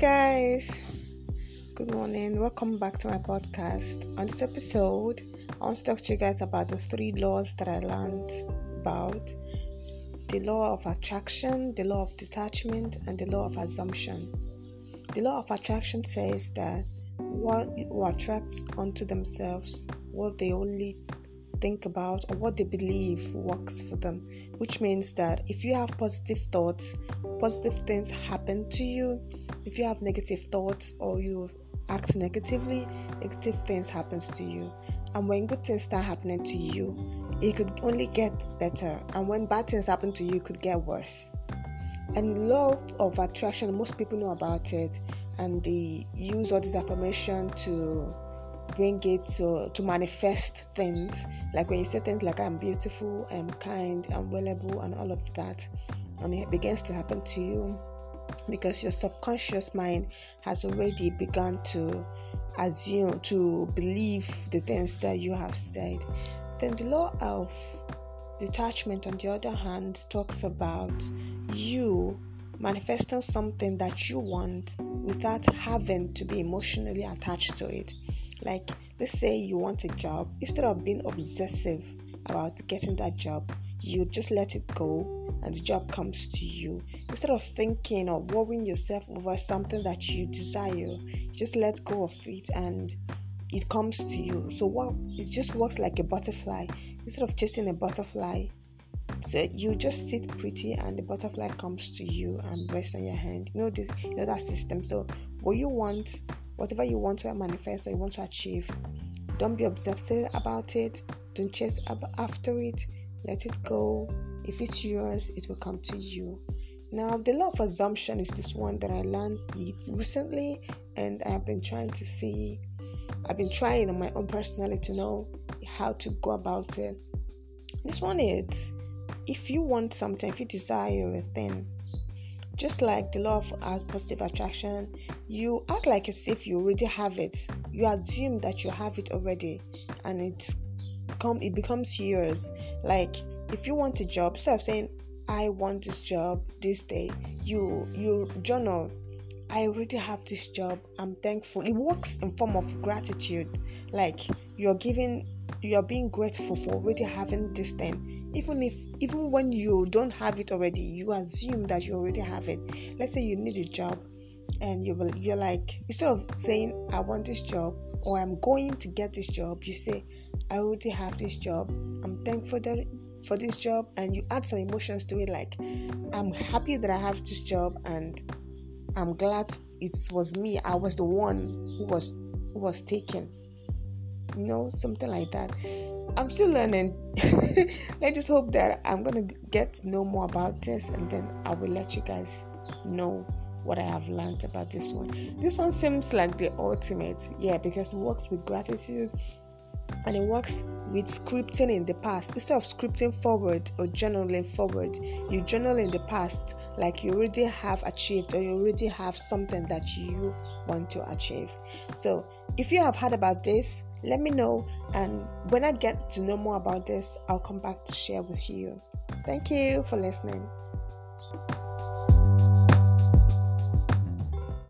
guys, good morning. Welcome back to my podcast. On this episode, I want to talk to you guys about the three laws that I learned about the law of attraction, the law of detachment, and the law of assumption. The law of attraction says that what who attracts onto themselves what they only think about or what they believe works for them, which means that if you have positive thoughts, positive things happen to you. If you have negative thoughts or you act negatively, negative things happens to you. And when good things start happening to you, it could only get better. And when bad things happen to you, it could get worse. And law of attraction, most people know about it, and they use all this affirmation to bring it to, to manifest things. Like when you say things like I'm beautiful, I'm kind, I'm valuable, and all of that, and it begins to happen to you because your subconscious mind has already begun to assume to believe the things that you have said. Then the law of detachment, on the other hand, talks about you manifesting something that you want without having to be emotionally attached to it. Like, let's say you want a job, instead of being obsessive about getting that job, you just let it go and the job comes to you. Instead of thinking or worrying yourself over something that you desire, just let go of it and it comes to you. So what it just works like a butterfly. Instead of chasing a butterfly, so you just sit pretty and the butterfly comes to you and rests on your hand. You know this you know that system. So what you want, whatever you want to manifest or you want to achieve, don't be obsessive about it. Don't chase after it. Let it go. If it's yours, it will come to you. Now, the law of assumption is this one that I learned recently, and I have been trying to see. I've been trying on my own personality to know how to go about it. This one is if you want something, if you desire a thing, just like the law of positive attraction, you act like as if you already have it. You assume that you have it already, and it's come it becomes yours. Like if you want a job, instead of saying I want this job this day, you you journal. I already have this job. I'm thankful. It works in form of gratitude. Like you're giving, you're being grateful for already having this thing even if even when you don't have it already you assume that you already have it. Let's say you need a job and you will you're like instead of saying i want this job or i'm going to get this job you say i already have this job. I'm thankful that for this job and you add some emotions to it like i'm happy that i have this job and i'm glad it was me. I was the one who was who was taken. You know something like that I'm still learning. I just hope that I'm gonna get to know more about this and then I will let you guys know what I have learned about this one. This one seems like the ultimate, yeah, because it works with gratitude and it works with scripting in the past. Instead of scripting forward or journaling forward, you journal in the past like you already have achieved or you already have something that you want to achieve. So, if you have heard about this, let me know and when I get to know more about this, I'll come back to share with you. Thank you for listening.